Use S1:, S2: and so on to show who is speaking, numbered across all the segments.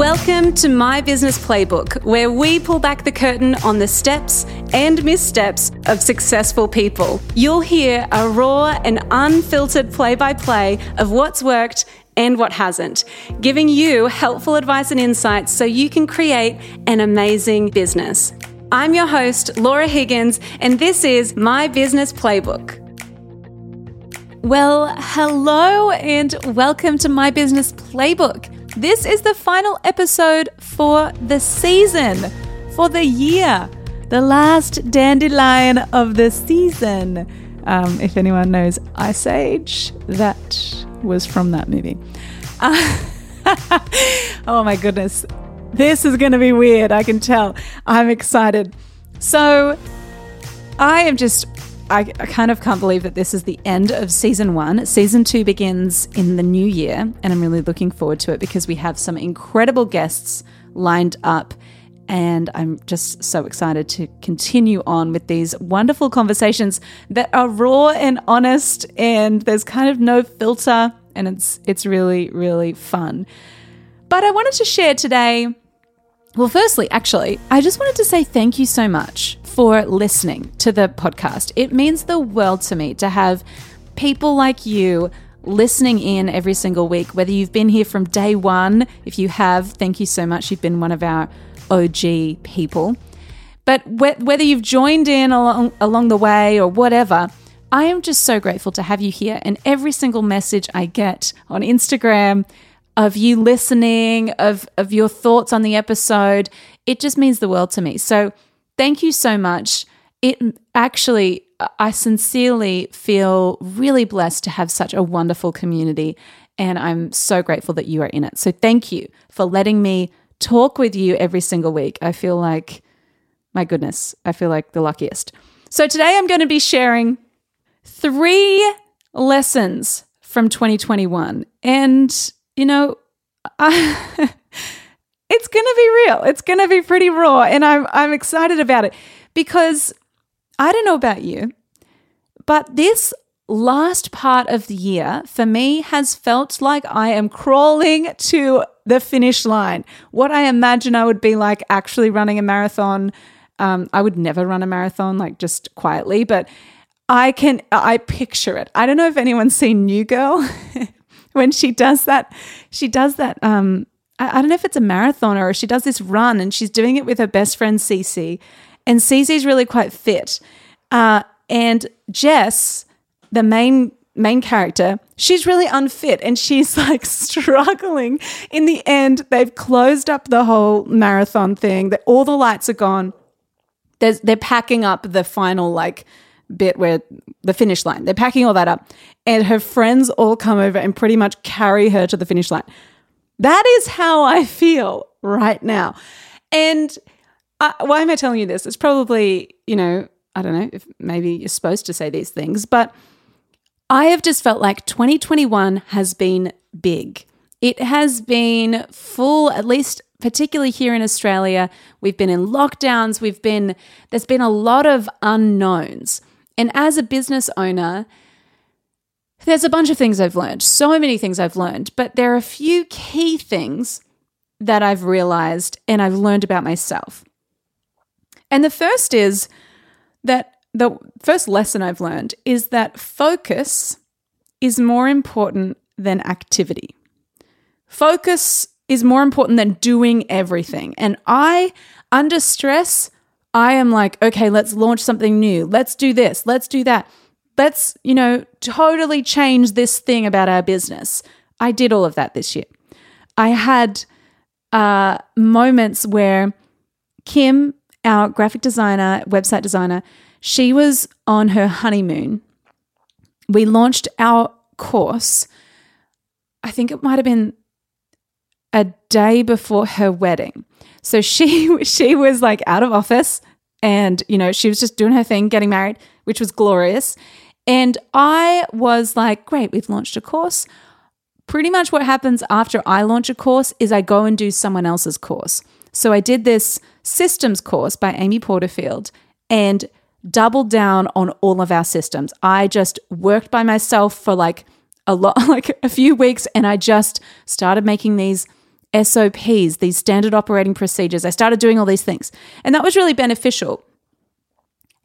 S1: Welcome to My Business Playbook, where we pull back the curtain on the steps and missteps of successful people. You'll hear a raw and unfiltered play by play of what's worked and what hasn't, giving you helpful advice and insights so you can create an amazing business. I'm your host, Laura Higgins, and this is My Business Playbook. Well, hello and welcome to My Business Playbook. This is the final episode for the season, for the year, the last dandelion of the season. Um, if anyone knows Ice Age, that was from that movie. Uh, oh my goodness. This is going to be weird, I can tell. I'm excited. So, I am just I, I, kind of can't believe that this is the end of season one. Season two begins in the new year, and I'm really looking forward to it because we have some incredible guests lined up. And I'm just so excited to continue on with these wonderful conversations that are raw and honest, and there's kind of no filter, and it's it's really really fun. But I wanted to share today. Well, firstly, actually, I just wanted to say thank you so much for listening to the podcast. It means the world to me to have people like you listening in every single week, whether you've been here from day one. If you have, thank you so much. You've been one of our OG people. But whether you've joined in along, along the way or whatever, I am just so grateful to have you here. And every single message I get on Instagram of you listening, of, of your thoughts on the episode, it just means the world to me. So Thank you so much. It actually, I sincerely feel really blessed to have such a wonderful community. And I'm so grateful that you are in it. So thank you for letting me talk with you every single week. I feel like, my goodness, I feel like the luckiest. So today I'm going to be sharing three lessons from 2021. And, you know, I, it's going to be real. It's going to be pretty raw and I'm I'm excited about it because I don't know about you, but this last part of the year for me has felt like I am crawling to the finish line. What I imagine I would be like actually running a marathon. Um, I would never run a marathon like just quietly, but I can I picture it. I don't know if anyone's seen New Girl when she does that. She does that um, I, I don't know if it's a marathoner or she does this run and she's doing it with her best friend Cece. And Cece's really quite fit. Uh, and Jess, the main main character, she's really unfit and she's like struggling. In the end, they've closed up the whole marathon thing. That all the lights are gone. There's, they're packing up the final like bit where the finish line. They're packing all that up, and her friends all come over and pretty much carry her to the finish line. That is how I feel right now. And uh, why am I telling you this? It's probably, you know, I don't know if maybe you're supposed to say these things, but I have just felt like 2021 has been big. It has been full, at least particularly here in Australia. We've been in lockdowns, we've been, there's been a lot of unknowns. And as a business owner, there's a bunch of things I've learned, so many things I've learned, but there are a few key things that I've realized and I've learned about myself. And the first is that the first lesson I've learned is that focus is more important than activity. Focus is more important than doing everything. And I, under stress, I am like, okay, let's launch something new. Let's do this. Let's do that let's, you know, totally change this thing about our business. I did all of that this year. I had uh, moments where Kim, our graphic designer, website designer, she was on her honeymoon. We launched our course. I think it might have been a day before her wedding. So she she was like out of office and you know, she was just doing her thing, getting married, which was glorious. And I was like, great, we've launched a course. Pretty much what happens after I launch a course is I go and do someone else's course. So I did this systems course by Amy Porterfield and doubled down on all of our systems. I just worked by myself for like a lot like a few weeks and I just started making these SOPs, these standard operating procedures. I started doing all these things. And that was really beneficial.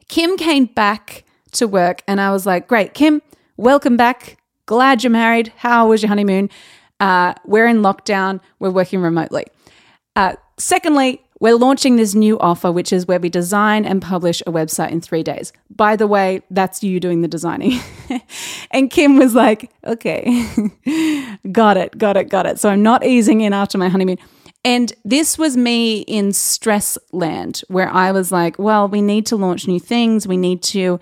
S1: Kim came back to work and I was like, great, Kim, welcome back. Glad you're married. How was your honeymoon? Uh, we're in lockdown. We're working remotely. Uh, secondly, we're launching this new offer, which is where we design and publish a website in three days. By the way, that's you doing the designing. and Kim was like, okay, got it, got it, got it. So I'm not easing in after my honeymoon. And this was me in stress land where I was like, well, we need to launch new things. We need to,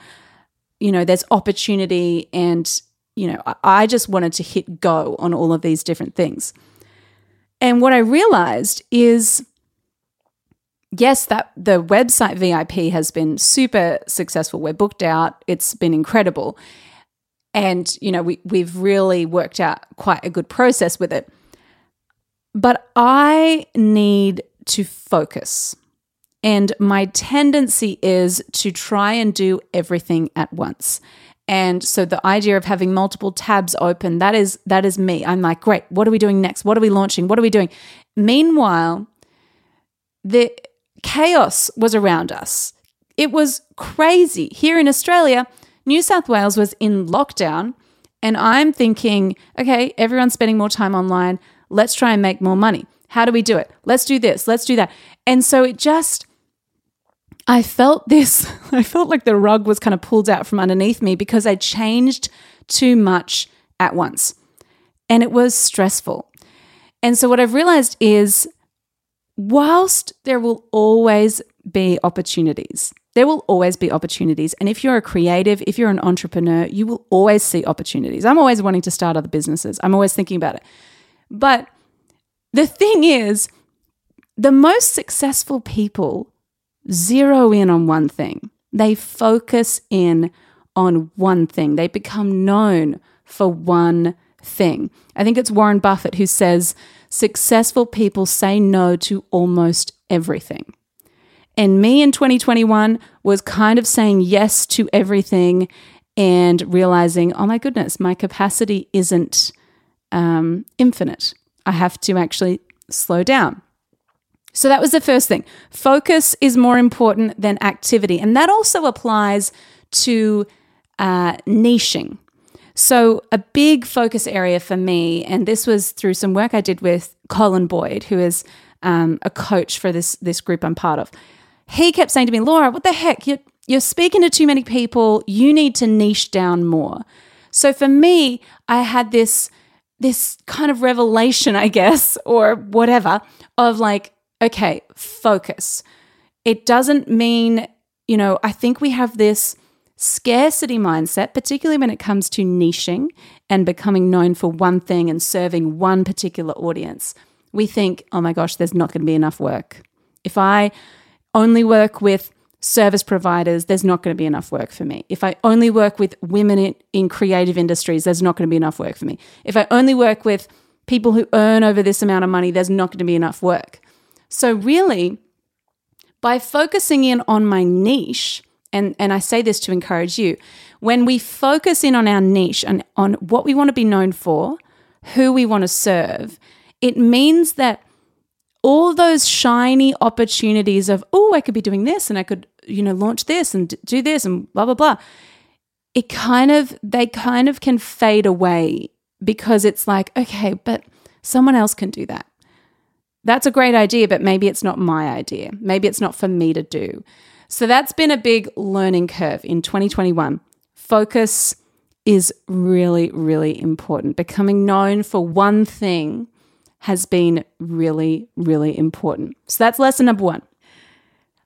S1: you know, there's opportunity. And, you know, I just wanted to hit go on all of these different things. And what I realized is yes, that the website VIP has been super successful. We're booked out. It's been incredible. And, you know, we, we've really worked out quite a good process with it. But I need to focus. And my tendency is to try and do everything at once. And so the idea of having multiple tabs open, that is that is me. I'm like, great, what are we doing next? What are we launching? What are we doing? Meanwhile, the chaos was around us. It was crazy. Here in Australia, New South Wales was in lockdown, and I'm thinking, okay, everyone's spending more time online. Let's try and make more money. How do we do it? Let's do this, let's do that. And so it just, I felt this, I felt like the rug was kind of pulled out from underneath me because I changed too much at once. And it was stressful. And so what I've realized is whilst there will always be opportunities, there will always be opportunities. And if you're a creative, if you're an entrepreneur, you will always see opportunities. I'm always wanting to start other businesses, I'm always thinking about it. But the thing is, the most successful people zero in on one thing, they focus in on one thing, they become known for one thing. I think it's Warren Buffett who says, successful people say no to almost everything. And me in 2021 was kind of saying yes to everything and realizing, oh my goodness, my capacity isn't um, infinite. I have to actually slow down. So that was the first thing. Focus is more important than activity. And that also applies to uh, niching. So, a big focus area for me, and this was through some work I did with Colin Boyd, who is um, a coach for this this group I'm part of. He kept saying to me, "Laura, what the heck? You're, you're speaking to too many people. You need to niche down more." So for me, I had this this kind of revelation, I guess, or whatever, of like, okay, focus. It doesn't mean, you know, I think we have this scarcity mindset, particularly when it comes to niching and becoming known for one thing and serving one particular audience, we think, oh my gosh, there's not going to be enough work. If I only work with service providers, there's not going to be enough work for me. If I only work with women in, in creative industries, there's not going to be enough work for me. If I only work with people who earn over this amount of money, there's not going to be enough work. So, really, by focusing in on my niche, and, and I say this to encourage you, when we focus in on our niche and on what we want to be known for, who we want to serve, it means that all those shiny opportunities of, oh, I could be doing this and I could, you know, launch this and do this and blah, blah, blah. It kind of, they kind of can fade away because it's like, okay, but someone else can do that. That's a great idea, but maybe it's not my idea. Maybe it's not for me to do. So that's been a big learning curve in 2021. Focus is really, really important. Becoming known for one thing has been really, really important. So that's lesson number one.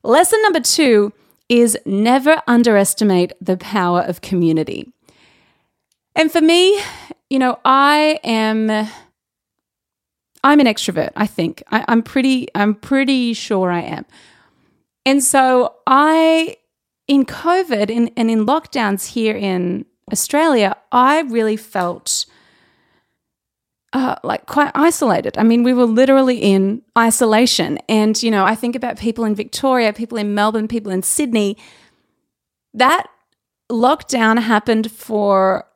S1: Lesson number two is never underestimate the power of community. And for me, you know, I am I'm an extrovert, I think. I, am pretty I'm pretty sure I am. And so I, in COVID in, and in lockdowns here in Australia, I really felt uh, like quite isolated. I mean, we were literally in isolation. And, you know, I think about people in Victoria, people in Melbourne, people in Sydney. That lockdown happened for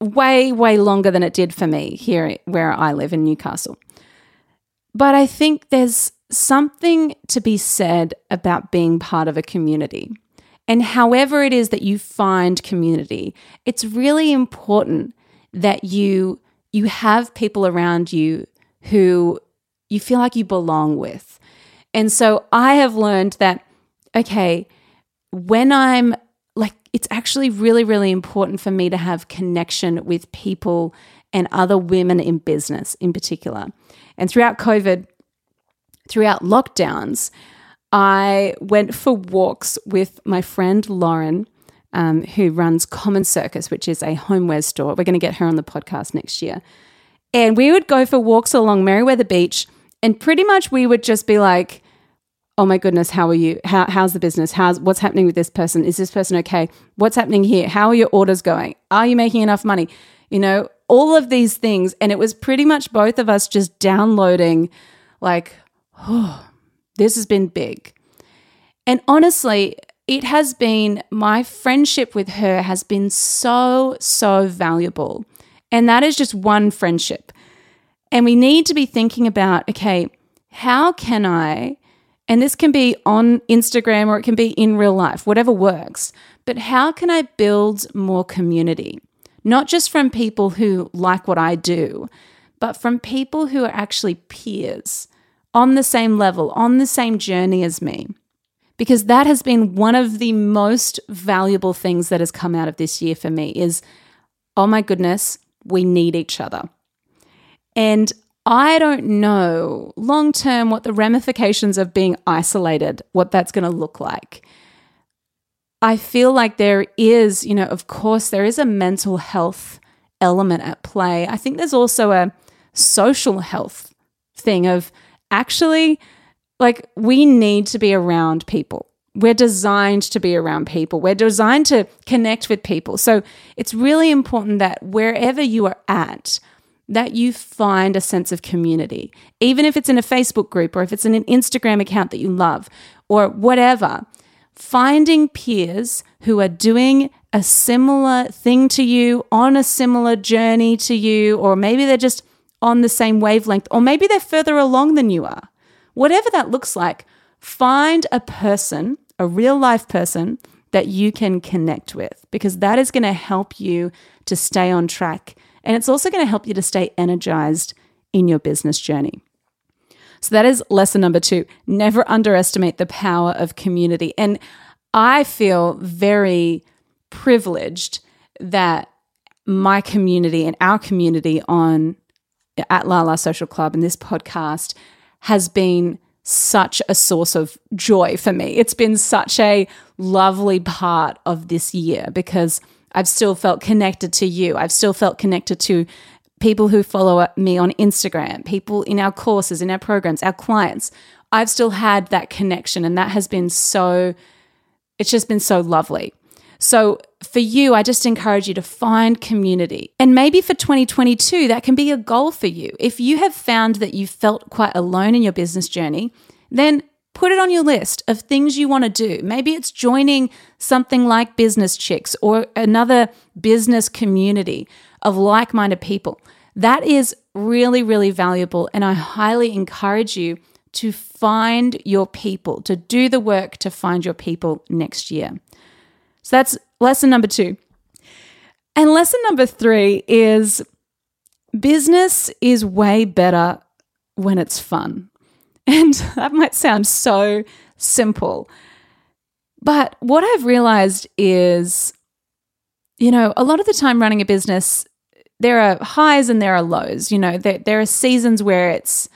S1: way, way longer than it did for me here where I live in Newcastle. But I think there's something to be said about being part of a community. And however it is that you find community, it's really important that you you have people around you who you feel like you belong with. And so I have learned that okay, when I'm it's actually really really important for me to have connection with people and other women in business in particular. And throughout COVID, throughout lockdowns, I went for walks with my friend Lauren, um, who runs Common Circus, which is a homeware store. We're going to get her on the podcast next year. And we would go for walks along Merewether Beach, and pretty much we would just be like, oh my goodness, how are you? How, how's the business? How's what's happening with this person? Is this person okay? What's happening here? How are your orders going? Are you making enough money? You know, all of these things. And it was pretty much both of us just downloading, like, oh, this has been big. And honestly, it has been my friendship with her has been so, so valuable. And that is just one friendship. And we need to be thinking about okay, how can I, and this can be on Instagram or it can be in real life, whatever works, but how can I build more community? Not just from people who like what I do, but from people who are actually peers on the same level, on the same journey as me. Because that has been one of the most valuable things that has come out of this year for me is oh my goodness, we need each other. And I don't know long term what the ramifications of being isolated, what that's going to look like. I feel like there is, you know, of course, there is a mental health element at play. I think there's also a social health thing of actually, like, we need to be around people. We're designed to be around people. We're designed to connect with people. So it's really important that wherever you are at, that you find a sense of community, even if it's in a Facebook group or if it's in an Instagram account that you love or whatever. Finding peers who are doing a similar thing to you, on a similar journey to you, or maybe they're just on the same wavelength, or maybe they're further along than you are. Whatever that looks like, find a person, a real life person that you can connect with, because that is going to help you to stay on track. And it's also going to help you to stay energized in your business journey. So that is lesson number two. Never underestimate the power of community. And I feel very privileged that my community and our community on at La La Social Club and this podcast has been such a source of joy for me. It's been such a lovely part of this year because I've still felt connected to you. I've still felt connected to people who follow me on Instagram, people in our courses, in our programs, our clients. I've still had that connection, and that has been so, it's just been so lovely. So, for you, I just encourage you to find community. And maybe for 2022, that can be a goal for you. If you have found that you felt quite alone in your business journey, then put it on your list of things you want to do. Maybe it's joining something like Business Chicks or another business community of like minded people. That is really, really valuable. And I highly encourage you to find your people, to do the work to find your people next year. So that's lesson number two. And lesson number three is business is way better when it's fun. And that might sound so simple. But what I've realized is, you know, a lot of the time running a business, there are highs and there are lows. You know, there, there are seasons where it's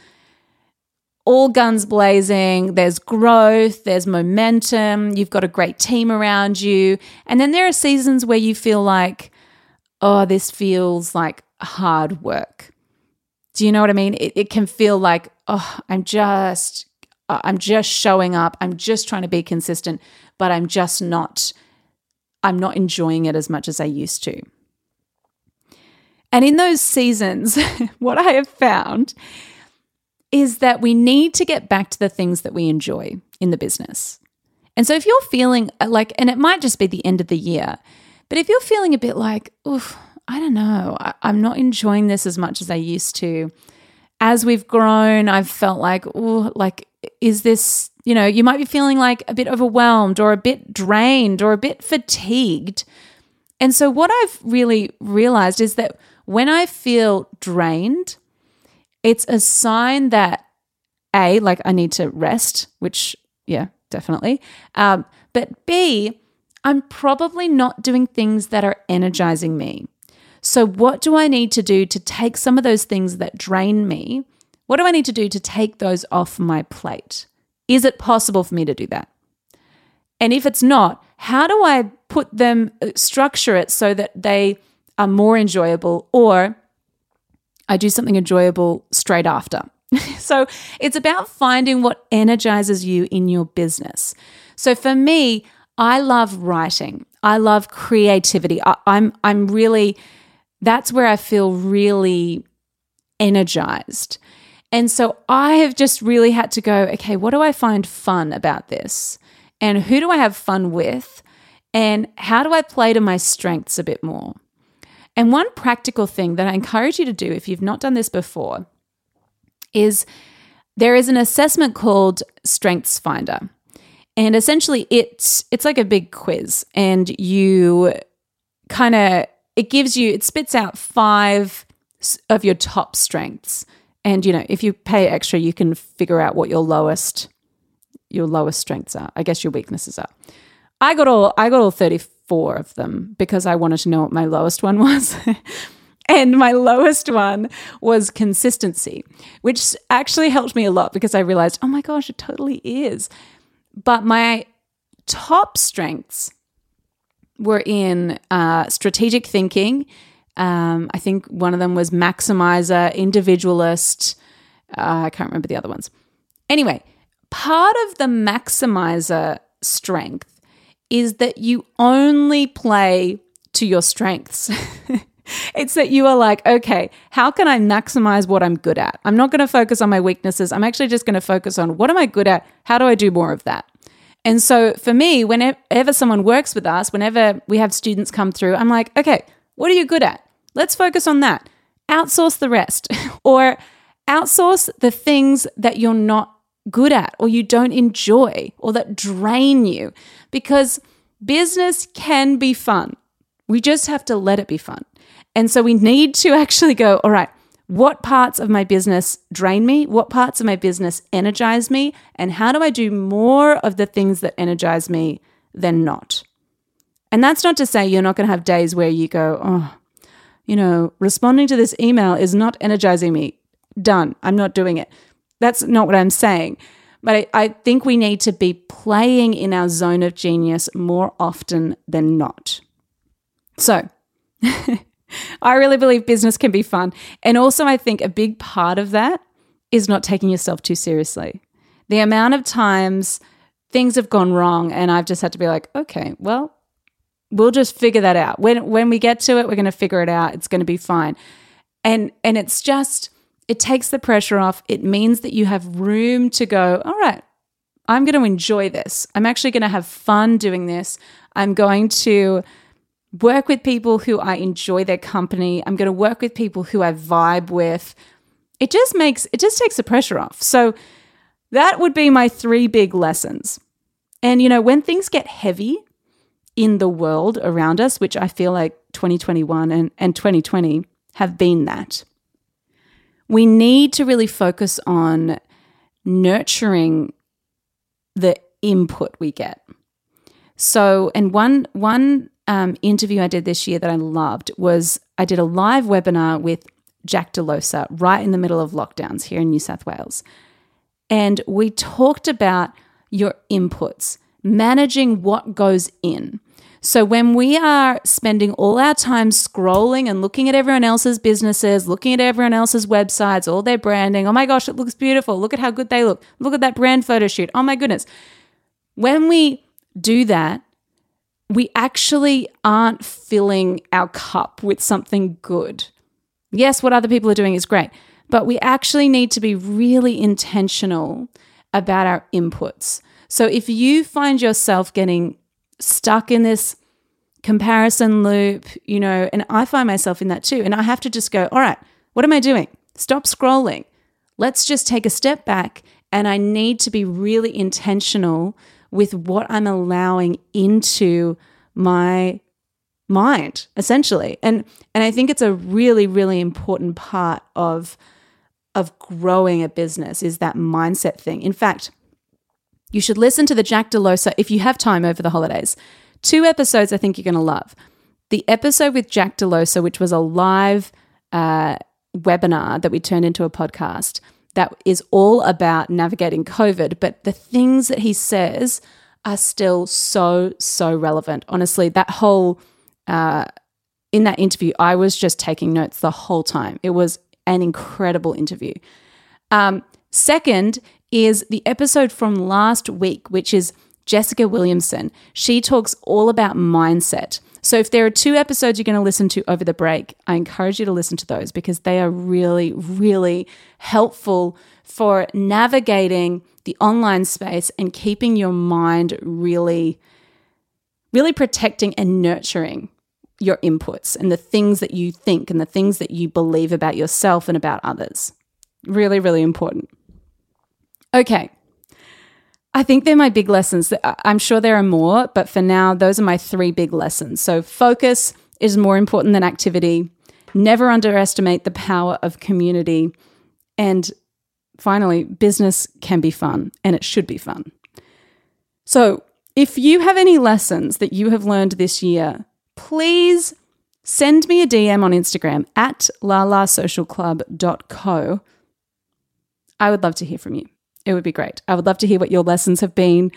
S1: all guns blazing, there's growth, there's momentum, you've got a great team around you. And then there are seasons where you feel like, oh, this feels like hard work. Do you know what I mean? It, it can feel like, oh, I'm just, uh, I'm just showing up. I'm just trying to be consistent, but I'm just not, I'm not enjoying it as much as I used to. And in those seasons, what I have found is that we need to get back to the things that we enjoy in the business. And so if you're feeling uh, like, and it might just be the end of the year, but if you're feeling a bit like, oof, I don't know, I, am not enjoying this as much as I used to. as we've grown, I've felt like, oh, like, is this, you know, you might be feeling like a bit overwhelmed or a bit drained or a bit fatigued. And so, what I've really realized is that when I feel drained, it's a sign that A, like I need to rest, which, yeah, definitely. Um, but B, I'm probably not doing things that are energizing me. So, what do I need to do to take some of those things that drain me? What do I need to do to take those off my plate? Is it possible for me to do that? And if it's not, how do I put them, uh, structure it so that they are more enjoyable or I do something enjoyable straight after? so it's about finding what energizes you in your business. So for me, I love writing. I love creativity. I, I'm I'm really that's where I feel really energized. And so I have just really had to go, okay, what do I find fun about this? And who do I have fun with? And how do I play to my strengths a bit more? And one practical thing that I encourage you to do if you've not done this before is there is an assessment called Strengths Finder. And essentially it's it's like a big quiz and you kind of it gives you it spits out five of your top strengths. And you know, if you pay extra, you can figure out what your lowest your lowest strengths are. I guess your weaknesses are. I got all I got all 34 of them because I wanted to know what my lowest one was. and my lowest one was consistency, which actually helped me a lot because I realized, oh my gosh, it totally is. But my top strengths were in uh, strategic thinking. Um, I think one of them was maximizer, individualist. Uh, I can't remember the other ones. Anyway, part of the maximizer strength is that you only play to your strengths. it's that you are like, okay, how can I maximize what I'm good at? I'm not going to focus on my weaknesses. I'm actually just going to focus on what am I good at? How do I do more of that? And so for me, whenever someone works with us, whenever we have students come through, I'm like, okay, what are you good at? Let's focus on that. Outsource the rest or outsource the things that you're not good at or you don't enjoy or that drain you because business can be fun. We just have to let it be fun. And so we need to actually go, all right, what parts of my business drain me? What parts of my business energize me? And how do I do more of the things that energize me than not? And that's not to say you're not going to have days where you go, oh, you know, responding to this email is not energizing me. Done. I'm not doing it. That's not what I'm saying. But I, I think we need to be playing in our zone of genius more often than not. So, I really believe business can be fun. And also, I think a big part of that is not taking yourself too seriously. The amount of times things have gone wrong, and I've just had to be like, okay, well, we'll just figure that out. When when we get to it, we're going to figure it out. It's going to be fine. And and it's just it takes the pressure off. It means that you have room to go, all right, I'm going to enjoy this. I'm actually going to have fun doing this. I'm going to work with people who I enjoy their company. I'm going to work with people who I vibe with. It just makes, it just takes the pressure off. So that would be my three big lessons. And, you know, when things get heavy in the world around us, which I feel like 2021 and, and 2020 have been that, we need to really focus on nurturing the input we get. So, and one one um, interview I did this year that I loved was I did a live webinar with Jack Delosa right in the middle of lockdowns here in New South Wales. And we talked about your inputs, managing what goes in. So when we are spending all our time scrolling and looking at everyone else's businesses, looking at everyone else's websites, all their branding, oh my gosh, it looks beautiful. Look at how good they look. Look at that brand photo shoot. Oh my goodness. When we do that, we actually aren't filling our cup with something good. Yes, what other people are doing is great, but we actually need to be really intentional about our inputs. So if you find yourself getting stuck in this comparison loop, you know, and I find myself in that too, and I have to just go, all right, what am I doing? Stop scrolling. let's just take a step back and I need to be really intentional with what I'm allowing into my mind essentially. And and i think it's a really really important part of of growing a business is that mindset thing. In fact you should listen to the jack delosa if you have time over the holidays two episodes i think you're going to love. The episode with jack delosa which was a live uh, webinar that we turned into a podcast that is all about navigating covid but the things that he says are still so so relevant honestly that whole uh, in that interview, I was just taking notes the whole time. It was an incredible interview. Um, second is the episode from last week, which is Jessica Williamson. She talks all about mindset. So, if there are two episodes you're going to listen to over the break, I encourage you to listen to those because they are really, really helpful for navigating the online space and keeping your mind really, really protecting and nurturing your inputs and the things that you think and the things that you believe about yourself and about others. Really, really important. Okay. I think they're my big lessons. I'm sure there are more, but for now, those are my three big lessons. So, focus is more important than activity. Never underestimate the power of community. And finally, business can be fun and it should be fun. So, if you have any lessons that you have learned this year please send me a DM on Instagram at lalasocialclub.co. I would love to hear from you. It would be great. I would love to hear what your lessons have been.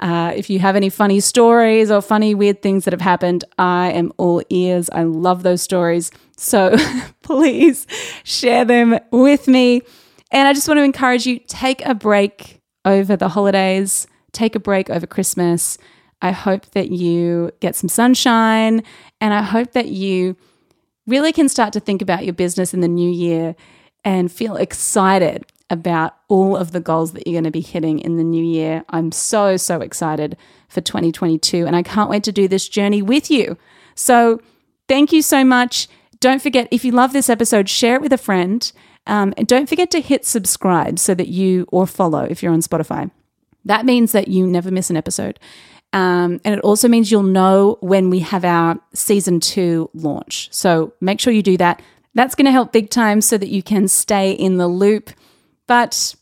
S1: Uh, if you have any funny stories or funny, weird things that have happened, I am all ears. I love those stories. So please share them with me. And I just want to encourage you take a break over the holidays, take a break over Christmas, I hope that you get some sunshine and I hope that you really can start to think about your business in the new year and feel excited about all of the goals that you're going to be hitting in the new year. I'm so, so excited for 2022 and I can't wait to do this journey with you. So, thank you so much. Don't forget, if you love this episode, share it with a friend. Um, and don't forget to hit subscribe so that you, or follow if you're on Spotify. That means that you never miss an episode. Um, and it also means you'll know when we have our season two launch. So make sure you do that. That's going to help big time so that you can stay in the loop. But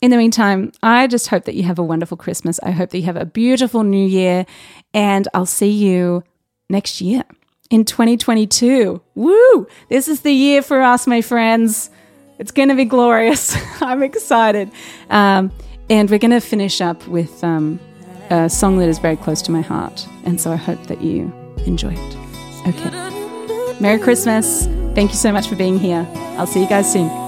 S1: in the meantime, I just hope that you have a wonderful Christmas. I hope that you have a beautiful new year. And I'll see you next year in 2022. Woo! This is the year for us, my friends. It's going to be glorious. I'm excited. Um, and we're going to finish up with. Um, a song that is very close to my heart. And so I hope that you enjoy it. Okay. Merry Christmas. Thank you so much for being here. I'll see you guys soon.